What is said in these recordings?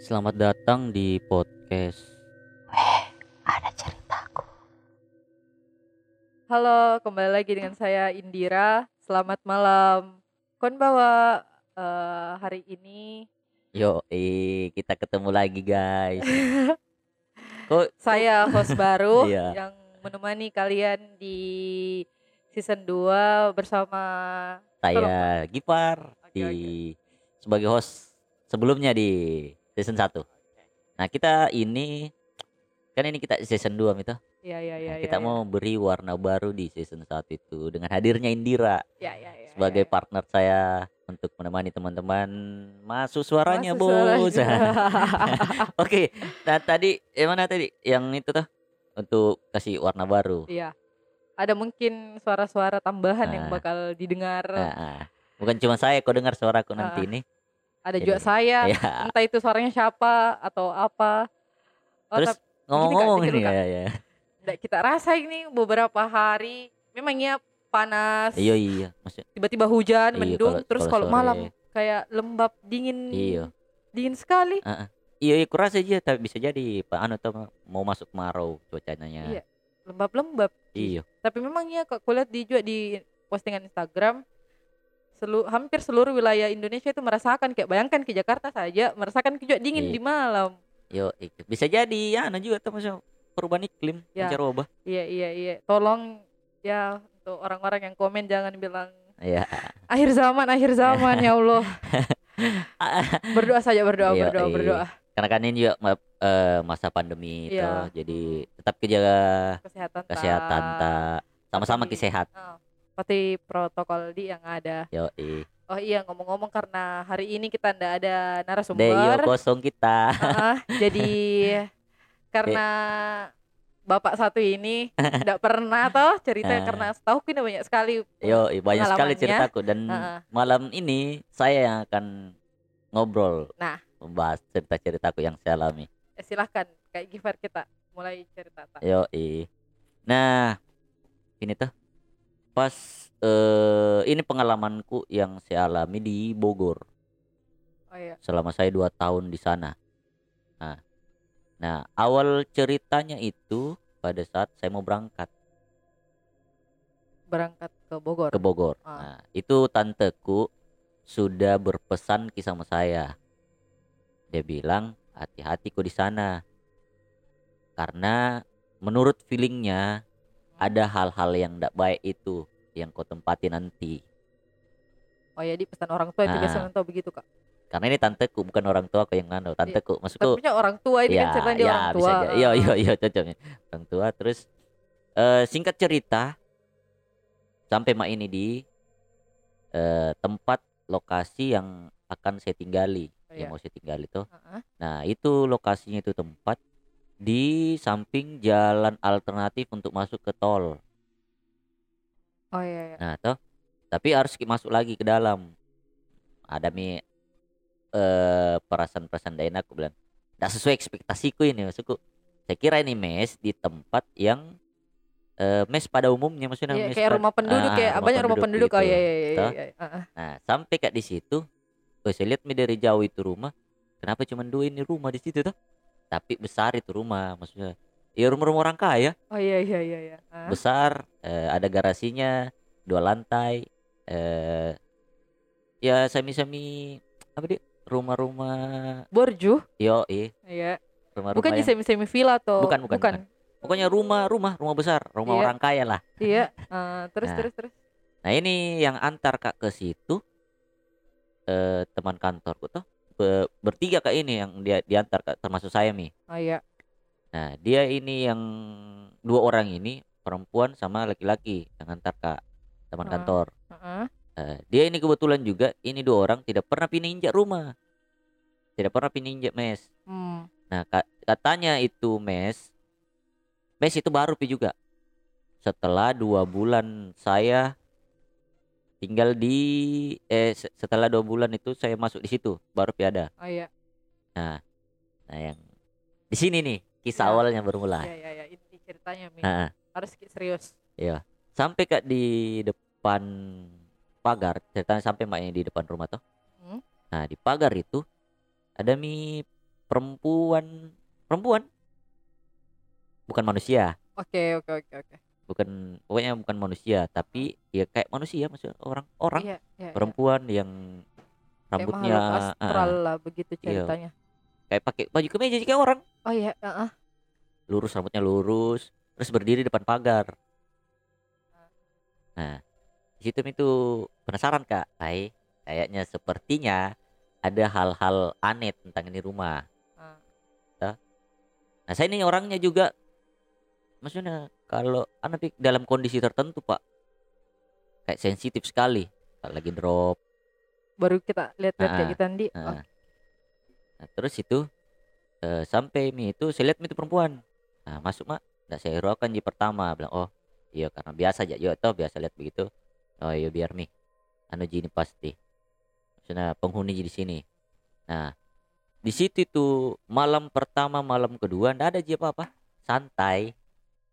Selamat datang di podcast. ada ceritaku. Halo, kembali lagi dengan saya Indira. Selamat malam. Konbawa eh hari ini Yo, eh kita ketemu lagi guys. Kok saya host baru Iya. yang menemani kalian di season 2 bersama saya Gipar Oke, di oke. sebagai host sebelumnya di season 1. Nah, kita ini kan ini kita season 2 itu. ya ya ya Nah, kita ya, mau beri warna baru di season 1 itu dengan hadirnya Indira ya ya ya, sebagai ya. partner saya untuk menemani teman-teman masuk suaranya, Masuk Bos. Oke, nah tadi eh mana tadi yang itu tuh untuk kasih warna baru. Iya. Ada mungkin suara-suara tambahan yang Ah. bakal didengar. Nah, ah. bukan cuma saya kok dengar suaraku nanti Ah. ini. Ada jadi- juga saya. Ya. Entah itu suaranya siapa atau apa. Oh, Terus tapi- ngomong-ngomong dikit, ini ya ya. Nggak kita rasa ini beberapa hari memangnya panas Iya iya, maksud tiba-tiba hujan Iya, mendung kalau- terus kalau kalau malam kayak lembab dingin Iya. dingin sekali iya iya kurasa aja tapi bisa jadi Pak Anu tuh mau masuk kemarau cuacanya. Iya. lembab-lembab Iya. tapi memangnya kok kulihat di juga di postingan Instagram selu hampir seluruh wilayah Indonesia itu merasakan kayak bayangkan ke Jakarta saja merasakan juga dingin Iya. di malam Yo, ik- bisa jadi ya anu juga tuh perubahan iklim Ya. pancaroba. iya iya iya tolong ya untuk orang-orang yang komen jangan bilang Iya. akhir zaman akhir zaman ya Allah berdoa saja berdoa Iya, berdoa iya. berdoa Karena kan ini juga eh, masa pandemi itu, Iya. jadi tetap kejaga kesehatan kesehatan tak sama-sama Tapi- kisehat. Oh, seperti protokol di yang ada. Yo, i. Oh iya ngomong-ngomong karena hari ini kita ndak ada Deyo narasumber. kosong kita. Ah, jadi karena bapak satu ini tidak pernah toh cerita Ah. karena setahu ini banyak sekali. Yo, i, banyak sekali ceritaku dan Heeh. malam ini saya yang akan ngobrol. Nah. membahas cerita-ceritaku yang saya alami. Eh, silahkan kayak Gifar kita mulai cerita. Tak? Yo, i. Nah, ini tuh pas eh ini pengalamanku yang saya alami di Bogor. Oh iya. selama saya dua tahun di sana. Nah, nah awal ceritanya itu pada saat saya mau berangkat Berangkat ke Bogor. ke Bogor. Ah. Nah, itu tanteku sudah berpesan ki sama saya. Dia bilang hati-hati kok di sana, karena menurut feelingnya ada hal-hal yang tidak baik itu yang kau tempati nanti. Oh ya di pesan orang tua itu Ah. biasanya tahu begitu kak. Karena ini tanteku bukan orang tua aku yang nganu, tanteku maksudku Tapi orang tua ini kan ceritanya dia orang tua. bisa aja. Iya, iya, iya, cocok nih. Orang tua terus eh singkat cerita sampai mak ini di eh tempat lokasi yang akan saya tinggali, Oh, yang iya. mau saya tinggali itu. Heeh. Nah, itu lokasinya itu tempat di samping jalan alternatif untuk masuk ke tol. Oh iya. iya. Nah, toh tapi harus masuk lagi ke dalam. Ada mi eh perasaan-perasaan dain aku bilang, tidak sesuai ekspektasiku ini maksudku. Saya kira ini mes di tempat yang eh mes pada umumnya maksudnya Iya, mes kayak rumah penduduk Ah, kayak rumah banyak rumah penduduk. Oh gitu. iya iya iya. Toh? iya. Heeh. Nah, sampai kak di situ, oh, saya lihat mi dari jauh itu rumah. Kenapa cuma dua ini rumah di situ tuh? Tapi besar itu rumah maksudnya. Ya rumah-rumah orang kaya, Oh iya iya iya iya. Ah. besar, eh, ada garasinya, dua lantai, eh ya semi-semi apa dia? Rumah-rumah Borju. yo eh Iya. rumah-rumah Bukan di yang- semi semi villa atau Bukan, bukan, bukan. pokoknya rumah-rumah, rumah besar, rumah Iya. orang kaya lah. Iya. Eh, terus Nah. terus terus. Nah, ini yang antar Kak ke situ eh teman kantorku tuh be- bertiga Kak ini yang dia diantar Kak termasuk saya Mi. Oh iya. Nah, dia ini yang dua orang ini perempuan sama laki-laki yang antar Kak teman Ah. kantor. Heeh. Eh, dia ini kebetulan juga ini dua orang tidak pernah pindah injak rumah. Tidak pernah pindah injak mes. Hmm. Nah, ka- katanya itu mes mes itu baru pi juga. Setelah dua bulan saya tinggal di eh se- setelah dua bulan itu saya masuk di situ baru pi ada. Oh iya. Nah, nah yang di sini nih kisah Ya. awalnya bermula. Iya iya iya. Inti ceritanya Mi. Nah, Harus serius. Iya. Sampai kak di depan pagar, ceritanya sampai maknya di depan rumah tuh. Hmm. Nah, di pagar itu ada mi perempuan perempuan bukan manusia Oke, oke, oke, oke. bukan pokoknya bukan manusia tapi ya kayak manusia maksudnya orang orang Iya, iya, iya. perempuan yang Kayak rambutnya ah, astral ah, lah begitu Iya. ceritanya. kayak pakai baju kemeja kayak orang Oh iya, heeh. lurus rambutnya lurus terus berdiri depan pagar nah di situ itu penasaran kak Hai kayaknya sepertinya ada hal-hal aneh tentang ini rumah Ah. nah saya ini orangnya juga maksudnya kalau anak dalam kondisi tertentu pak kayak sensitif sekali kalau lagi drop Baru kita lihat-lihat kayak Ah, gitu Andi. Nah, nah, terus itu eh, sampai mi itu saya lihat mi itu perempuan. Nah, masuk mak. Nah, saya hiraukan ji pertama bilang, "Oh, iya karena biasa aja yo toh biasa lihat begitu." Oh, iya biar mi. Anu ji ini pasti. Maksudnya penghuni di sini. Nah, di situ itu malam pertama, malam kedua ndak ada ji apa-apa. Santai.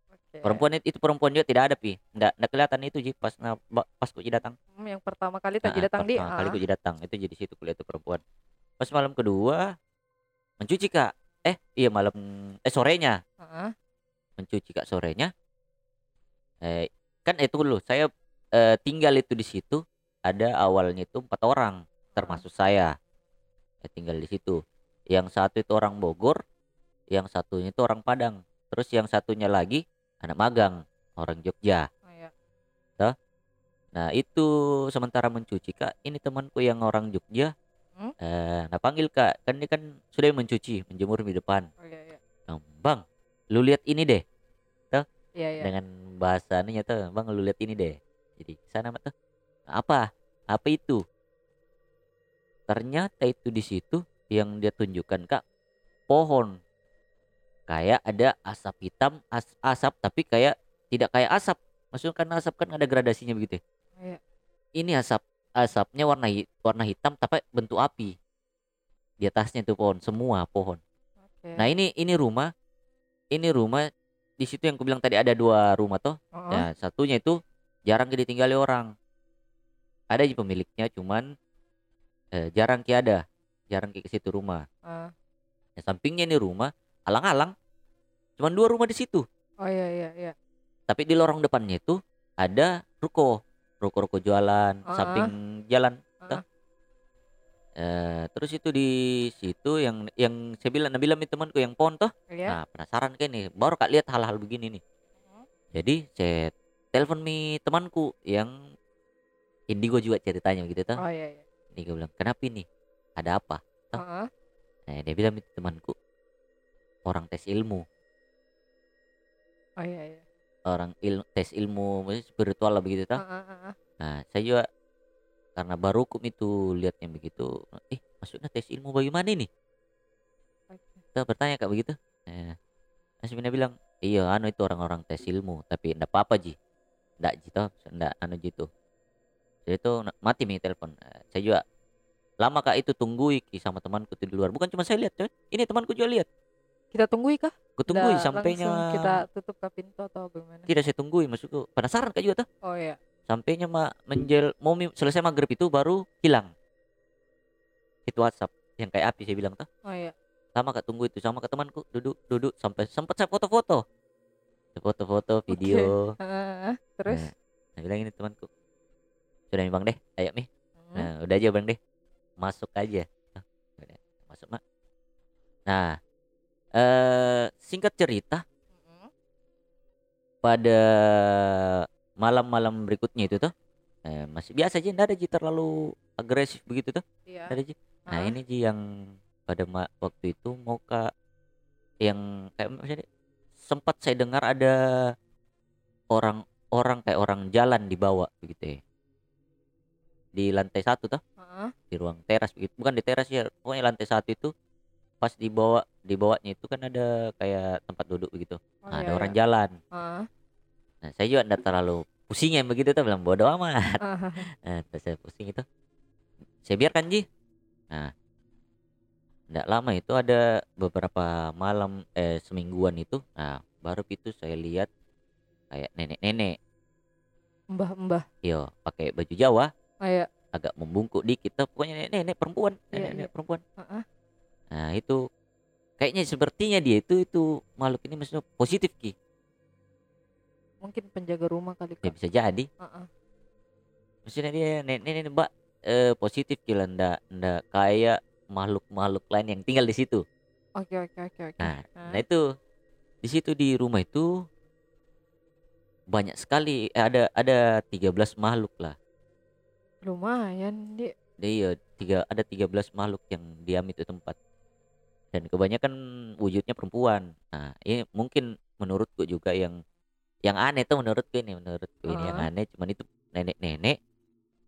Oke. Perempuan itu, itu perempuan juga tidak ada pi. Ndak ndak kelihatan itu ji pas na, ba- pas ku ji datang. Hmm, yang pertama kali tadi Nah, datang di. pertama kali ah. gue jadi datang itu jadi situ kuliah itu perempuan pas malam kedua mencuci kak eh iya malam eh sorenya Heeh. Mencuci kak sorenya. Eh kan itu dulu saya eh, tinggal itu di situ ada awalnya itu empat orang termasuk saya. Saya tinggal di situ. Yang satu itu orang Bogor yang satunya itu orang Padang. Terus yang satunya lagi anak magang orang Jogja. Oh, iya. Nah itu sementara mencuci kak, ini temanku yang orang Jogja, Hmm? eh, nah panggil kak, kan dia kan sudah mencuci, menjemur di depan. Oh iya, iya. Nah, bang, lu lihat ini deh, Iya, iya. dengan bahasa ininya tuh, bang lu lihat ini deh. Jadi sana tuh, "Nah, apa? Apa itu? Ternyata itu di situ yang dia tunjukkan kak, pohon. Kayak ada asap hitam, as- asap tapi kayak tidak kayak asap. Maksudnya kan asap kan ada gradasinya begitu. ya. Iya. Ini asap asapnya warna hi- warna hitam tapi bentuk api. Di atasnya itu pohon, semua pohon. Oke. Nah, ini ini rumah ini rumah di situ yang aku bilang tadi ada dua rumah toh. Heeh. Nah, satunya itu jarang ditinggali orang. Ada aja pemiliknya cuman eh, jarang ki ada. Jarang ki ke situ rumah. Ah. Nah, sampingnya ini rumah alang-alang. Cuman dua rumah di situ. Oh iya, iya, iya. Tapi di lorong depannya itu ada ruko, ruko-ruko jualan Ah. samping jalan. Eh, terus itu di situ yang yang saya bilang Nabila mi temanku yang pohon toh. Iya. Nah, penasaran kan nih, baru kak lihat hal-hal begini nih. Hmm. Jadi saya telepon mi temanku yang Indigo juga ceritanya gitu toh. Oh iya, iya. Indigo bilang, "Kenapa ini? Ada apa?" Toh. Heeh. Nah, dia bilang itu temanku orang tes ilmu, Oh iya, iya. orang il tes ilmu spiritual lah begitu toh. Heeh, heeh. Nah, saya juga karena baru kum itu lihatnya begitu, eh maksudnya tes ilmu bagaimana ini? Kita bertanya kak begitu. Nah, Asmina bilang, iya anu itu orang-orang tes ilmu, tapi ndak apa-apa ji, ndak ji toh, ndak anu gitu. Jadi itu mati nih telepon. Eh, saya juga lama kak itu tunggu iki sama temanku tuh di luar. Bukan cuma saya lihat, coy. Ini temanku juga lihat. Kita tunggui kah? Kutungguin sampainya. kita tutup ke pintu atau bagaimana? Tidak saya tungguin, maksudku penasaran kak juga tuh. Oh iya. Sampainya mak menjel mau selesai maghrib itu baru hilang. Itu WhatsApp yang kayak api saya bilang tuh. Oh iya. Lama kak tunggu itu sama ke temanku duduk duduk sampai sempat saya foto-foto. Foto-foto video. Heeh, heeh. Terus? Nah, saya bilang ini temanku. Sudah nih bang deh, ayo nih. Hmm. Nah, udah aja bang deh, masuk aja. Masuk mak. Nah, eh singkat cerita Mm-mm. pada malam-malam berikutnya itu tuh eh, masih biasa aja, nggak ada ji terlalu agresif begitu tuh, Iya. ada ji. Nah Ah. ini ji yang pada waktu itu mau ke yang kayak maksudnya sempat saya dengar ada orang-orang kayak orang jalan di bawah begitu ya di lantai satu tuh di ruang teras begitu bukan di teras ya pokoknya lantai satu itu pas di bawah di bawahnya itu kan ada kayak tempat duduk begitu Oh, nah, iya, ada orang iya. jalan Heeh. Nah saya juga enggak terlalu pusing ya begitu tuh bilang bodoh amat Heeh. nah saya pusing itu saya biarkan ji nah enggak lama itu ada beberapa malam eh semingguan itu nah baru itu saya lihat kayak nenek-nenek Mbah-mbah. yo pakai baju Jawa Oh iya. agak membungkuk dikit tuh pokoknya nenek-nenek perempuan Iya, nenek-nenek iya. perempuan Heeh. nah itu kayaknya sepertinya dia itu itu makhluk ini maksudnya positif ki Mungkin penjaga rumah kali ya bisa jadi Heeh. maksudnya dia nenek nenek mbak eh, positif kila ndak ndak kayak makhluk makhluk lain yang tinggal di situ Oke oke oke oke. nah Ah. nah itu di situ di rumah itu banyak sekali eh, ada ada 13 makhluk lah Lumayan di. Dia iya, tiga ada 13 makhluk yang diam itu tempat. Dan kebanyakan wujudnya perempuan. Nah, ini mungkin menurutku juga yang yang aneh tuh menurutku ini menurutku ini yang Heeh. aneh cuman itu nenek-nenek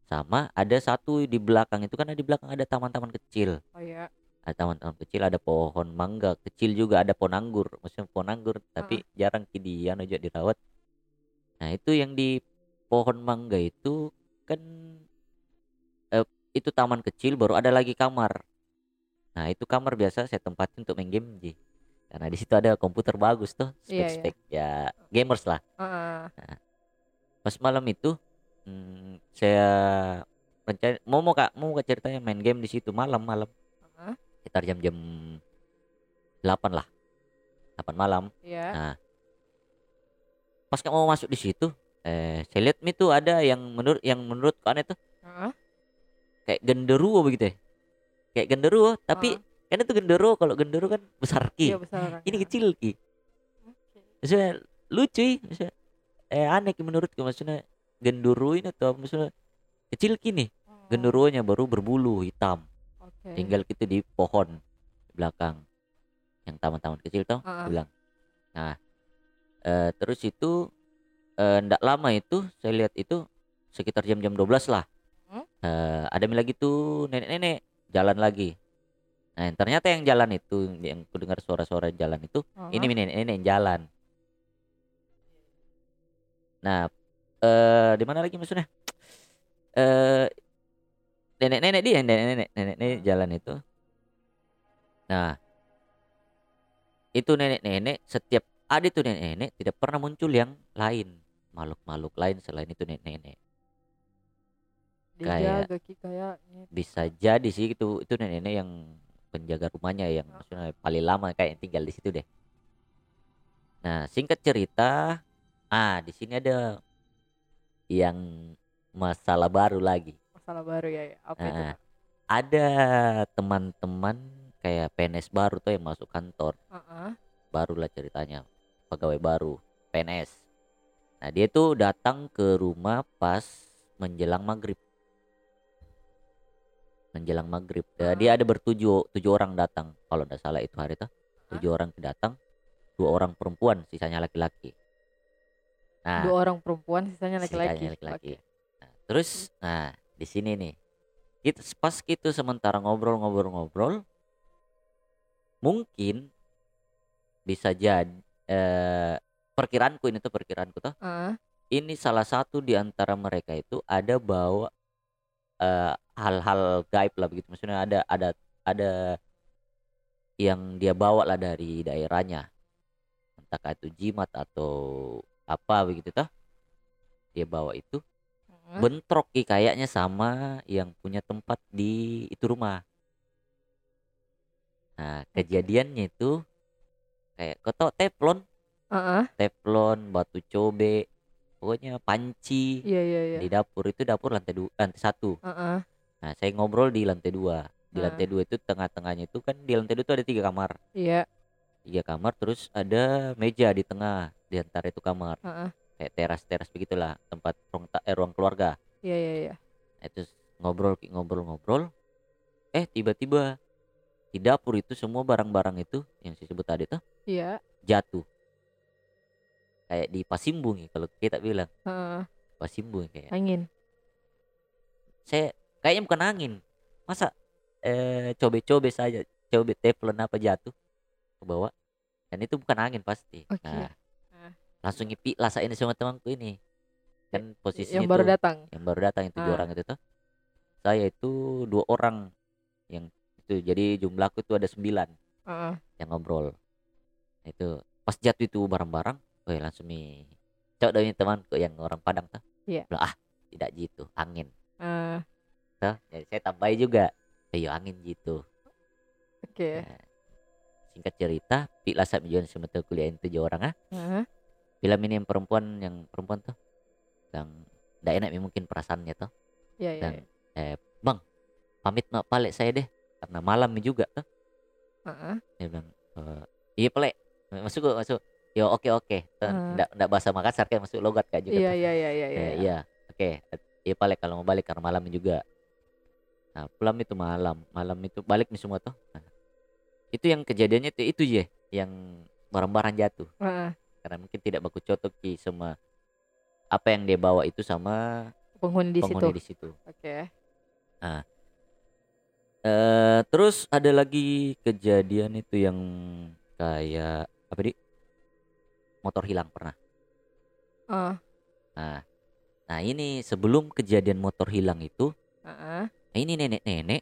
sama ada satu di belakang itu kan ada di belakang ada taman-taman kecil. Oh ya. Ada taman-taman kecil, ada pohon mangga kecil juga, ada pohon anggur. Maksudnya pohon anggur tapi jarang ki di anu juga dirawat. Nah, itu yang di pohon mangga itu kan eh, itu taman kecil baru ada lagi kamar. Nah, itu kamar biasa saya tempatin untuk main game Ji. Karena di situ ada komputer bagus tuh, Iya, iya. spek-spek ya gamers lah. Heeh. Pas malam itu hmm, saya rencana mau mau kak mau kak ceritanya main game di situ malam-malam Heeh. sekitar jam-jam 8 lah 8 malam Iya. Nah. pas kamu mau masuk di situ eh saya lihat mi tuh ada yang menurut yang menurut aneh tuh Heeh. kayak genderuwo begitu ya kayak genderuwo tapi Heeh. Kan itu genderuwo kalau genderuwo kan besar ki. Iya besar. ini Heeh. kecil ki. Maksudnya lucu ya maksudnya eh aneh ki menurutku maksudnya genderuwo ini atau maksudnya kecil kini Oh, genderuwonya baru berbulu hitam. Oke. tinggal gitu di pohon di belakang yang taman-taman kecil tuh Heeh. bilang. Nah eh, terus itu eh, ndak lama itu saya lihat itu sekitar jam-jam 12 lah. Hmm? Eh, ada lagi tuh nenek-nenek. Jalan lagi nah ternyata yang jalan itu yang ku dengar suara-suara jalan itu ini Heeh. mi nenek-nenek yang jalan. Nah eh di mana lagi maksudnya? Eh nenek-nenek dia nenek-nenek nenek-nenek Hmm. jalan itu. Nah itu nenek-nenek setiap ada itu nenek-nenek tidak pernah muncul yang lain makhluk-makhluk lain selain itu nenek-nenek kayak- bisa jadi sih itu itu nenek-nenek yang penjaga rumahnya yang maksudnya paling lama kayak yang tinggal di situ deh nah singkat cerita ah di sini ada yang masalah baru lagi Masalah baru ya. ya. Apa itu? Heeh. Kak? ada teman-teman kayak PNS baru tuh yang masuk kantor Heeh. barulah ceritanya pegawai baru PNS nah dia tuh datang ke rumah pas menjelang maghrib menjelang maghrib Ya, Ah. dia ada bertujuh tujuh orang datang kalau tidak salah itu hari tuh tujuh orang datang dua orang perempuan sisanya laki-laki nah Dua orang perempuan, sisanya laki-laki. sisanya laki-laki Oke. nah, terus nah di sini nih kita pas gitu sementara ngobrol-ngobrol-ngobrol mungkin bisa jadi eh, perkiraanku ini tuh perkiraanku tuh Heeh. ini salah satu di antara mereka itu ada bawa eh, hal-hal gaib lah begitu. Maksudnya ada ada ada yang dia bawa lah dari daerahnya. Entah itu jimat atau apa begitu toh. Dia bawa itu. Heeh. bentrok Ki, kayaknya sama yang punya tempat di itu rumah. Nah kejadiannya itu kayak kau tau teflon. Heeh. teflon batu cobe pokoknya panci Iya iya iya. di dapur itu dapur lantai dua lantai satu Heeh. nah saya ngobrol di lantai dua di Ah. lantai dua itu tengah-tengahnya itu kan di lantai dua itu ada tiga kamar Iya. tiga kamar terus ada meja di tengah di antara itu kamar Heeh. kayak teras teras begitulah tempat ruang eh, ruang keluarga Iya iya iya. Nah, itu ngobrol ngobrol ngobrol eh tiba-tiba di dapur itu semua barang-barang itu yang saya sebut tadi tuh Iya. jatuh kayak di pasimbung ya kalau kita bilang Heeh. pasimbung kayak Angin. saya kayaknya bukan angin masa eh cobe-cobe saja cobe teflon apa jatuh ke bawah dan itu bukan angin pasti Oke. nah Ah. langsung ngipi ini sama temanku ini kan posisinya Yang baru datang. yang baru datang itu tujuh Ah. orang itu tuh saya itu dua orang yang itu jadi jumlahku itu ada sembilan Heeh. yang ngobrol itu pas jatuh itu barang-barang oh langsung nih cok dari temanku yang orang Padang tuh Iya. Bilang, ah tidak gitu angin Eh, tuh jadi saya tambahin juga iya angin gitu Oke. Nah, singkat cerita piklah saat jualan semata kuliah itu tujuh orang ah Heeh. film ini yang perempuan yang perempuan tuh yang tidak enak mungkin perasaannya tuh Iya, iya. Dan iya. eh bang pamit mak palek saya deh karena malam juga tuh Heeh. dia bilang "Eh, iya pelek masuk gua, masuk yo oke oke Hmm. ndak ndak bahasa Makassar kayak masuk logat kayak juga Iya, tuh. iya, iya, iya, Eh, iya. iya oke iya palek kalau mau balik karena malam juga nah pulang itu malam malam itu balik nih semua tuh Nah, itu yang kejadiannya itu itu ya yang barang-barang jatuh Heeh. karena mungkin tidak baku cocok ki sama apa yang dia bawa itu sama Penghuni di situ. penghuni di situ Oke. Eh terus ada lagi kejadian itu yang kayak apa di motor hilang pernah. Heeh. Nah, nah ini sebelum kejadian motor hilang itu, Heeh. nah ini nenek-nenek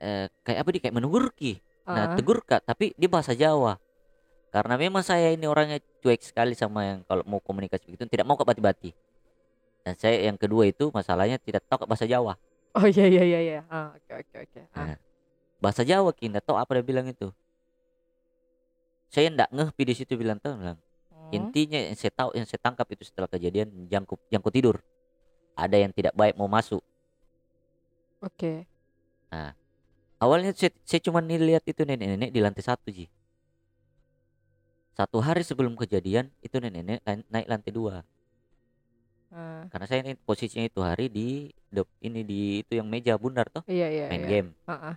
eh kayak apa di kayak menegur ki. Nah Heeh. tegur kak, tapi dia bahasa Jawa. Karena memang saya ini orangnya cuek sekali sama yang kalau mau komunikasi begitu tidak mau ke bati-bati. Dan saya yang kedua itu masalahnya tidak tahu bahasa Jawa. Oh iya iya iya iya. Ah, oke oke oke. Ah. Nah, bahasa Jawa ki nggak tahu apa dia bilang itu. Saya ndak ngeh di situ bilang tuh bilang Hmm. intinya yang saya tahu yang saya tangkap itu setelah kejadian jangkuk jangkut tidur. Ada yang tidak baik mau masuk. Oke. Awalnya saya, saya cuma nih lihat itu nenek-nenek di lantai satu ji. Satu hari sebelum kejadian itu nenek-nenek naik- naik lantai dua. Ah, Karena saya ini posisinya itu hari di dep- ini di itu yang meja bundar tuh iya iya main iya. game. Heeh.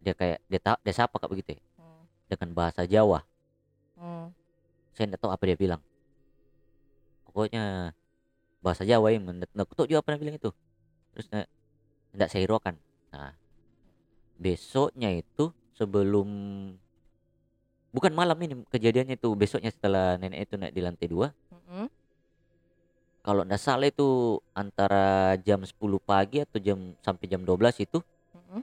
Dia kayak dia tak dia sapa kak begitu ya, Hmm. Dengan bahasa Jawa. Hmm. saya nggak tahu apa dia bilang pokoknya bahasa Jawa ya menurut tahu juga apa dia bilang itu terus eh, nggak saya hiraukan nah besoknya itu sebelum bukan malam ini kejadiannya itu besoknya setelah nenek itu naik di lantai dua Mm-mm. kalau nggak salah itu antara jam 10 pagi atau jam sampai jam 12 itu Mm-mm.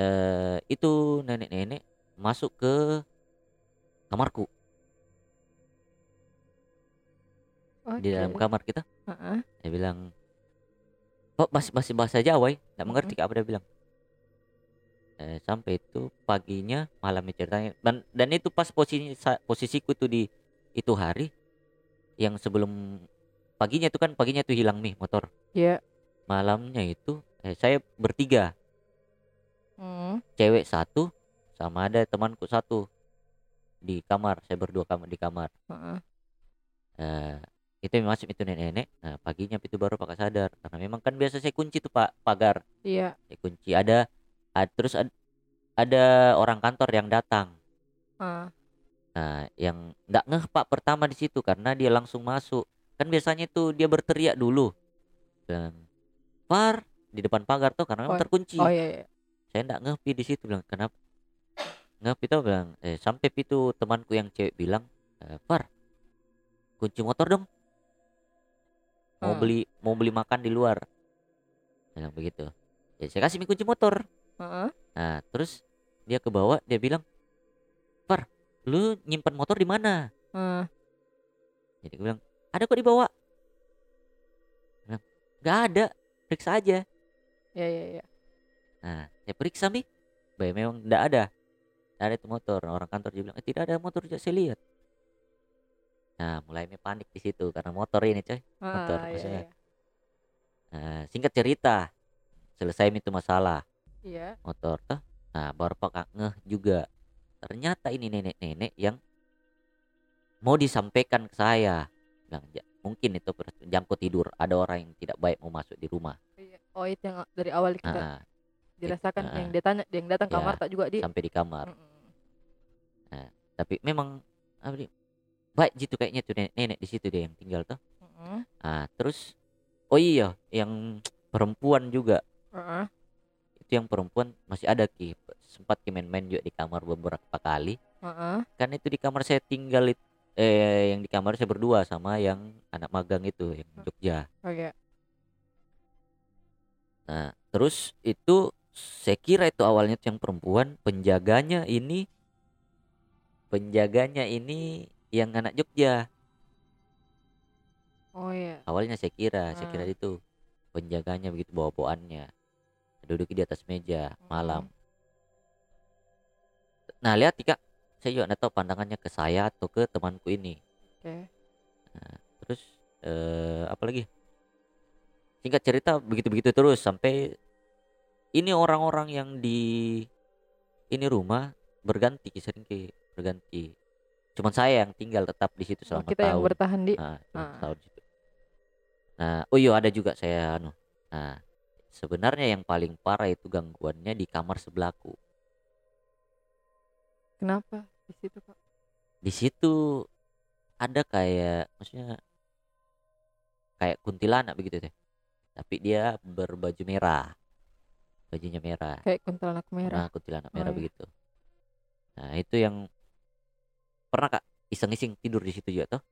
eh itu nenek-nenek masuk ke kamarku. Di dalam kamar kita. Heeh. dia bilang kok masih masih bahasa Jawa ya? Nggak mengerti apa dia bilang. Eh, sampai itu paginya malamnya ceritanya dan dan itu pas posisi posisiku tuh di itu hari yang sebelum paginya itu kan paginya tuh hilang nih motor. Iya. malamnya itu eh, saya bertiga. Hmm. cewek satu sama ada temanku satu. Di kamar saya berdua kamar di kamar. Heeh. eh itu masuk itu nenek-nenek. Nah paginya itu baru pakai sadar. Karena memang kan biasa saya kunci tuh pak pagar. Iya. saya kunci. Ada, ad- terus ad- ada orang kantor yang datang. Ah. nah yang nggak ngeh pak pertama di situ karena dia langsung masuk. Kan biasanya tuh dia berteriak dulu. Bilang par di depan pagar tuh karena memang Oh, terkunci. Oh iya iya. saya nggak ngeh di situ. Bilang kenapa ngeh pi tuh bilang eh sampai pi tuh temanku yang cewek bilang eh, par kunci motor dong mau Hmm. beli mau beli makan di luar bilang begitu ya saya kasih kunci motor Heeh. nah terus dia ke bawah dia bilang par lu nyimpan motor di mana Ah. jadi gue bilang ada kok di bawah bilang ada periksa aja Iya iya iya. Nah, saya periksa mi, Baik, memang tidak ada. Ada itu motor. Orang kantor juga bilang, eh, tidak ada motor, tidak saya lihat. Nah, mulai mi panik di situ karena motor ini, coy. Motor, Ah, iya, maksudnya. iya. Nah, singkat cerita, selesai itu masalah Iya. motor tuh. Nah, baru pak ngeh juga. Ternyata ini nenek-nenek yang mau disampaikan ke saya. Bilang, "Ja- mungkin itu jangkut tidur. Ada orang yang tidak baik mau masuk di rumah. Iya. Oh itu yang dari awal kita Nah, dirasakan ah. yang dia tanya yang datang Ya, kamar tak juga di. sampai di kamar. Mm-mm. Tapi memang apa di baik gitu kayaknya tuh nenek-nenek di situ deh yang tinggal tuh Mm-mm. ah terus oh iya yang perempuan juga Heeh. itu yang perempuan masih ada ki sempat ki main-main juga di kamar beberapa kali Heeh. kan itu di kamar saya tinggal it- eh yang di kamar saya berdua sama yang anak magang itu yang Jogja Oke. nah terus itu saya kira itu awalnya yang perempuan penjaganya ini penjaganya ini yang anak Jogja. Oh iya. awalnya saya kira saya kira Ah. itu. Penjaganya begitu bawa bawaannya duduk di atas meja malam. Nah lihat Tika saya juga nggak tahu pandangannya ke saya atau ke temanku ini. Oke. terus eh apa lagi? Singkat cerita begitu-begitu terus sampai ini orang-orang yang di ini rumah berganti sering ke berganti. Cuman saya yang tinggal tetap di situ Oh, selama kita yang tahun. bertahan di? Nah, Ah. tahun situ. Nah oh iya ada juga saya anu. Nah sebenarnya yang paling parah itu gangguannya di kamar sebelahku. Kenapa di situ Kak? di situ ada kayak maksudnya kayak kuntilanak begitu teh. Tapi dia berbaju merah. Bajunya merah. Kayak kuntilanak merah. nah kuntilanak Oh, merah iya. begitu. Nah itu yang pernah kak? Iseng-iseng tidur di situ juga toh?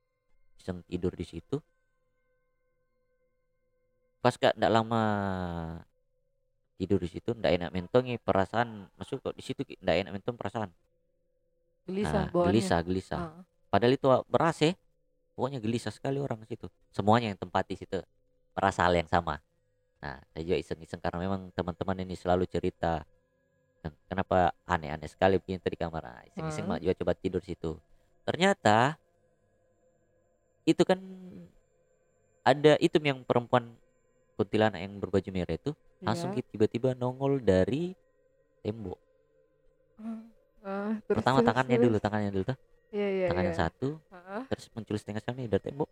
Iseng tidur di situ. Pas kak ndak lama tidur di situ ndak enak mentongi perasaan masuk kok di situ Ki, ndak enak mentong perasaan. Gelisah Nah, bawaannya. gelisah gelisah. Ah. padahal itu beras ya. Pokoknya gelisah sekali orang di situ. Semuanya yang tempati situ. Merasa hal yang sama. Nah saya juga iseng-iseng karena memang teman-teman ini selalu cerita. "Ken- kenapa aneh-aneh sekali begini tadi kamar. Nah, iseng-iseng Hmm. mak juga coba tidur situ ternyata itu kan ada itu yang perempuan kuntilanak yang berbaju merah itu langsung Iya. tiba-tiba nongol dari tembok. Ah, terus, pertama terus, tangannya terus. dulu tangannya dulu tuh. Iya iya tangan iya. yang satu Ah, terus muncul setengah sana dari tembok.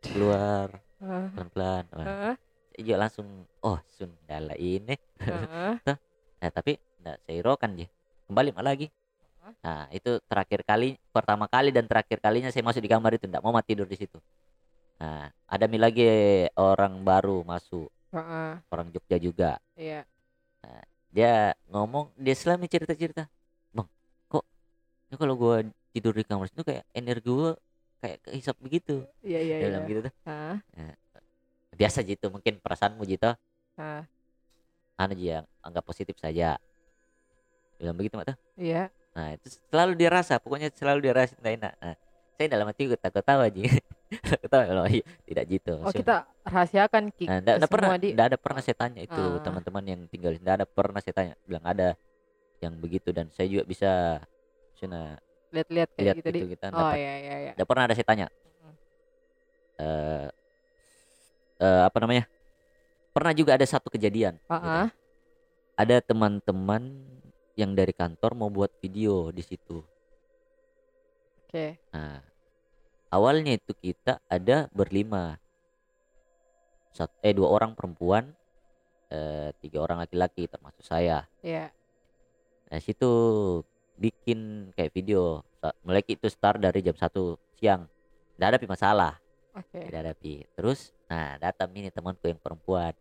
Keluar. Pelan-pelan saya juga langsung oh sundala ini. Ah. nah tapi enggak saya hiraukan dia. Kembali malah lagi nah itu terakhir kali pertama kali dan terakhir kalinya saya masuk di kamar itu enggak mau mati tidur di situ nah ada lagi orang baru masuk ah. orang Jogja juga Iya. dia ngomong dia selama cerita-cerita bang kok ini kalau gua tidur di kamar itu kayak energi gua kayak kehisap begitu Iya iya dia iya. gitu tuh Ah, biasa gitu mungkin perasaanmu gitu ah. anu aja anggap positif saja bilang begitu mak tuh Iya. Nah itu selalu dia rasa pokoknya selalu dia rasa tidak enak nah, saya dalam hati gue takut tahu aja takut tahu kalau iya, tidak gitu Oh kita rahasiakan ki. nah, ke nggak pernah di. ada pernah saya tanya itu Ah. teman-teman yang tinggal tidak ada pernah saya tanya bilang ada yang begitu dan saya juga bisa sana Lihat-lihat kayak lihat gitu di. gitu kita Oh dapat iya iya iya. tidak pernah ada saya tanya eh eh, apa namanya pernah juga ada satu kejadian Ah, gitu. ah. ada teman-teman yang dari kantor mau buat video di situ Oke. Nah, awalnya itu kita ada berlima. Sat, eh dua orang perempuan, eh, tiga orang laki-laki termasuk saya. Iya. Nah, situ bikin kayak video. Mulai itu start dari jam 1 siang. Tidak ada masalah, Oke. tidak ada pi. Terus, nah datang ini temanku yang perempuan.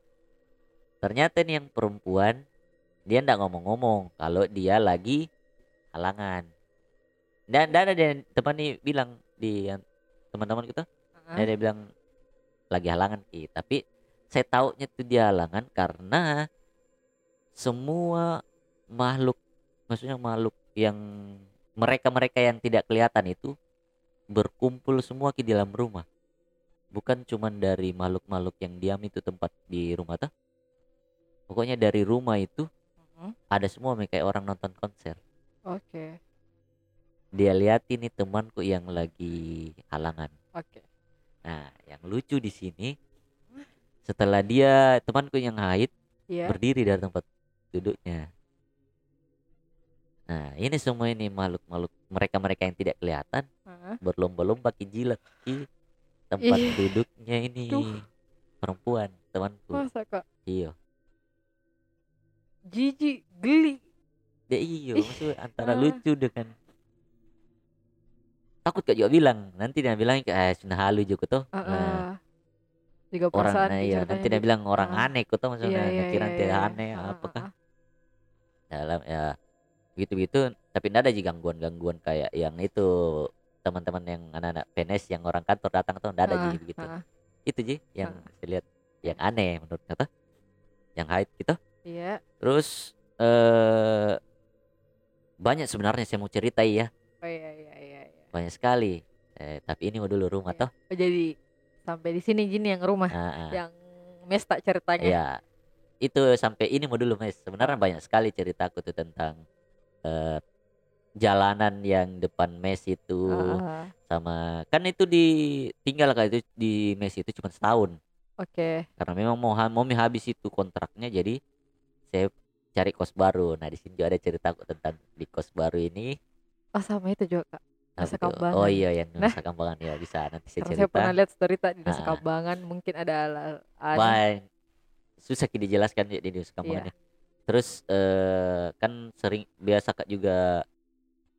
Ternyata nih yang perempuan dia ndak ngomong-ngomong kalau dia lagi halangan. Dan dan ada teman nih bilang di teman-teman kita Ah, dia, dia bilang lagi halangan ki tapi saya taunya tuh dia halangan karena semua makhluk maksudnya makhluk yang mereka-mereka yang tidak kelihatan itu berkumpul semua ki di dalam rumah. Bukan cuman dari makhluk-makhluk yang diam itu tempat di rumah tuh pokoknya dari rumah itu mhm. ada semua nih, kayak orang nonton konser Oke. dia lihat ini temanku yang lagi halangan Oke. Nah, yang lucu di sini setelah dia temanku yang haid Iya. berdiri dari tempat duduknya. Nah, ini semua ini makhluk-makhluk mereka-mereka yang tidak kelihatan Ah, berlomba-lomba ki jilat ki tempat Ih. duduknya ini Duh. perempuan temanku. Masa kak? Iya. Jijik, geli. Ya iya, Ih. maksudnya antara Ah. lucu dengan takut kak juga bilang nanti dia bilang eh sudah halu juga tuh. Ah, Nah, ah. Juga orang perasaan nah, iya nanti dia di- bilang orang Ah. aneh kok tuh maksudnya Iya, iya, nanti iya, iya. aneh Ah, ah, apakah ah. dalam ya begitu begitu tapi tidak ada sih gangguan-gangguan kayak yang itu teman-teman yang anak-anak PNS yang orang kantor datang tuh tidak ada sih begitu ah. itu sih yang Ah. saya lihat yang aneh menurut kata yang haid gitu Iya. terus eh banyak sebenarnya saya mau ceritai ya Oh iya iya iya. iya. banyak sekali eh, tapi ini mau dulu rumah Iya. toh Oh, jadi sampai di sini Jin yang rumah Ah, ah. yang mes tak ceritanya. ya itu sampai ini mau dulu mas sebenarnya banyak sekali ceritaku tuh tentang eh jalanan yang depan mes itu Ah, sama kan itu di tinggal kali itu di mes itu cuma setahun Oke. karena memang mau mau habis itu kontraknya jadi saya cari kos baru nah di sini juga ada cerita aku tentang di kos baru ini Oh sama itu juga kak. Nusa tuh? Kambangan. oh iya yang Nah. Nusa Kambangan ya bisa nanti saya Karena saya cerita pernah lihat tak di Nusa Ah. Kambangan mungkin ada. Wah, susah ki dijelaskan ya di Nusa Kambangan Iya. ya. Terus eh, kan sering biasa kak juga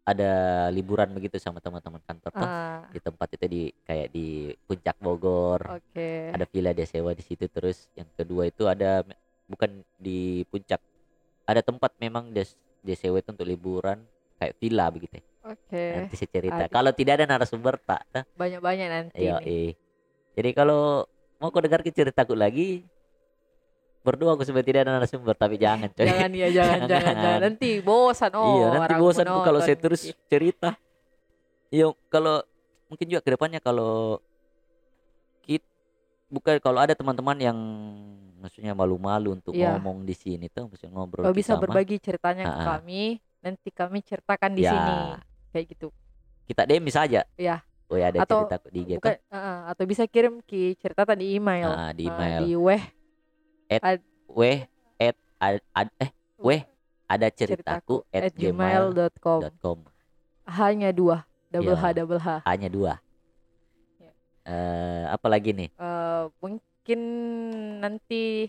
ada liburan begitu sama teman-teman kantor tuh Ah, di tempat itu di kayak di puncak Bogor Oke. ada villa dia sewa di situ terus yang kedua itu ada bukan di puncak ada tempat memang dia sewa itu untuk liburan kayak villa begitu Oke. nanti saya cerita kalau tidak ada narasumber tak nah, Banyak-banyak nanti. iya nih. eh. jadi kalau mau kau dengar ceritaku lagi berdua aku sebenarnya tidak ada narasumber tapi jangan coy Jangan ya, jangan, jangan, jangan. Jangan. Nanti bosan. Oh, iya nanti bosan kalau saya terus cerita iya kalau mungkin juga ke depannya kalau bukan kalau ada teman-teman yang maksudnya malu-malu untuk Iya. ngomong di sini tuh maksudnya ngobrol ki bisa sama, berbagi ceritanya ke Ah, ah. kami. Nanti kami ceritakan di Ya. sini. Kayak gitu. kita DM saja Iya. oh ya ada Atau cerita di IG Bukan, tuh. ah, atau bisa kirim ki cerita tadi email. Ah, di email di weh weh at ad, ad- eh weh ada ceritaku at gmail.com. Hanya dua. Double Ya. H, double H. hanya dua Ya. eh apa lagi nih? Eh, mungkin nanti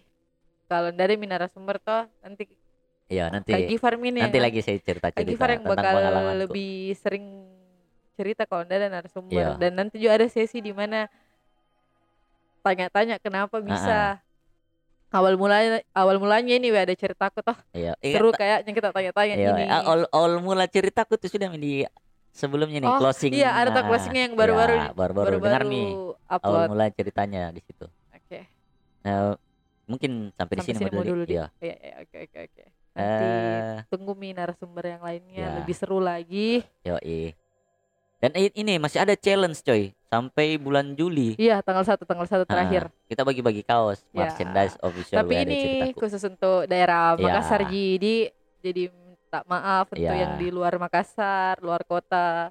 kalau dari narasumber toh nanti ya nanti Kak Gifar ini nanti lagi saya cerita Kak Gifar yang tentang bakal pengalamanku. lebih sering cerita kalau ada narasumber. Iya. dan nanti juga ada sesi di mana tanya-tanya kenapa bisa awal mulanya awal mulanya ini weh, ada ceritaku toh. Iya seru kayaknya kita tanya-tanya Iya, ini. ah, awal, awal mula ceritaku tuh sudah di sebelumnya nih Oh, closing. iya, ada Nah, closingnya yang baru-baru iya, nih. baru-baru dengar nih awal upload mula ceritanya di situ. oke Nah, mungkin sampai, di sampai sini, sini mau dulu Iya. deh Iya, iya, oke oke oke nanti Eh, tunggu mi narasumber yang lainnya Ya. lebih seru lagi yoi. Dan ini masih ada challenge coy sampai bulan Juli. iya tanggal satu tanggal satu Ah, terakhir kita bagi-bagi kaos, Ya. merchandise official Tapi WAD ini ceritaku. khusus untuk daerah Ya. Makassar jadi jadi minta maaf untuk Ya. yang di luar Makassar, luar kota.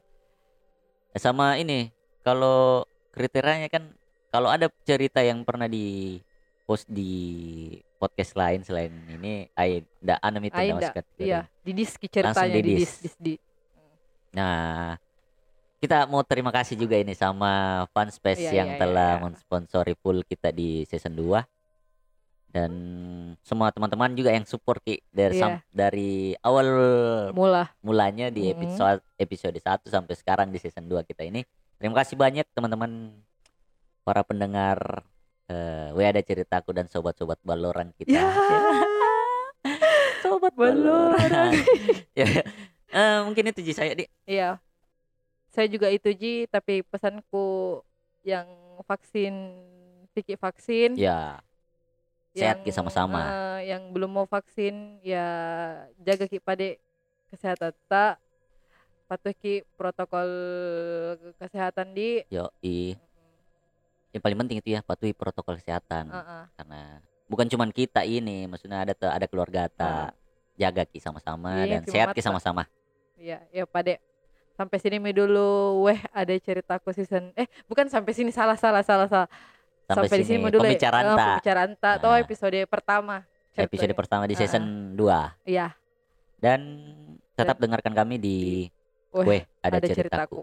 Eh, Sama ini kalau kriterianya kan kalau ada cerita yang pernah di post di podcast lain selain ini, ai da anam itu Ai, sekat- Iya, di diski Langsung ceritanya di di. Nah, kita mau terima kasih juga ini sama Fanspace Iya, yang iya, iya, telah iya. mensponsori full kita di season 2 dan semua teman-teman juga yang support Ki dari Iya. sam- dari awal Mula. mulanya di episode episode 1 sampai sekarang di season 2 kita ini. Terima kasih banyak teman-teman para pendengar eh We ada ceritaku dan sobat-sobat baloran kita. Ya. sobat Baloran. ya. Eh, mungkin itu Ji saya di Iya. Saya juga itu Ji, tapi pesanku yang vaksin Vicky vaksin ya sehat Ki sama-sama. eh, yang belum mau vaksin ya jaga ki pade kesehatan. Tak patuh ki protokol kesehatan di. Yo, yang paling penting itu ya patuhi protokol kesehatan. Heeh. karena bukan cuman kita ini, maksudnya ada ada keluarga ta. Jaga ki sama-sama Iya, dan cuma sehat ki sama-sama. ya ya pade sampai sini dulu. Weh ada ceritaku season eh bukan sampai sini salah salah salah salah Sampai, di sini sini dulu ya. pembicaraan Eh, ta pembicaraan ta atau Nah. episode pertama episode ceritanya. pertama di Ah, season 2 Iya, dan tetap dengarkan kami di Weh ada, ada ceritaku. ceritaku.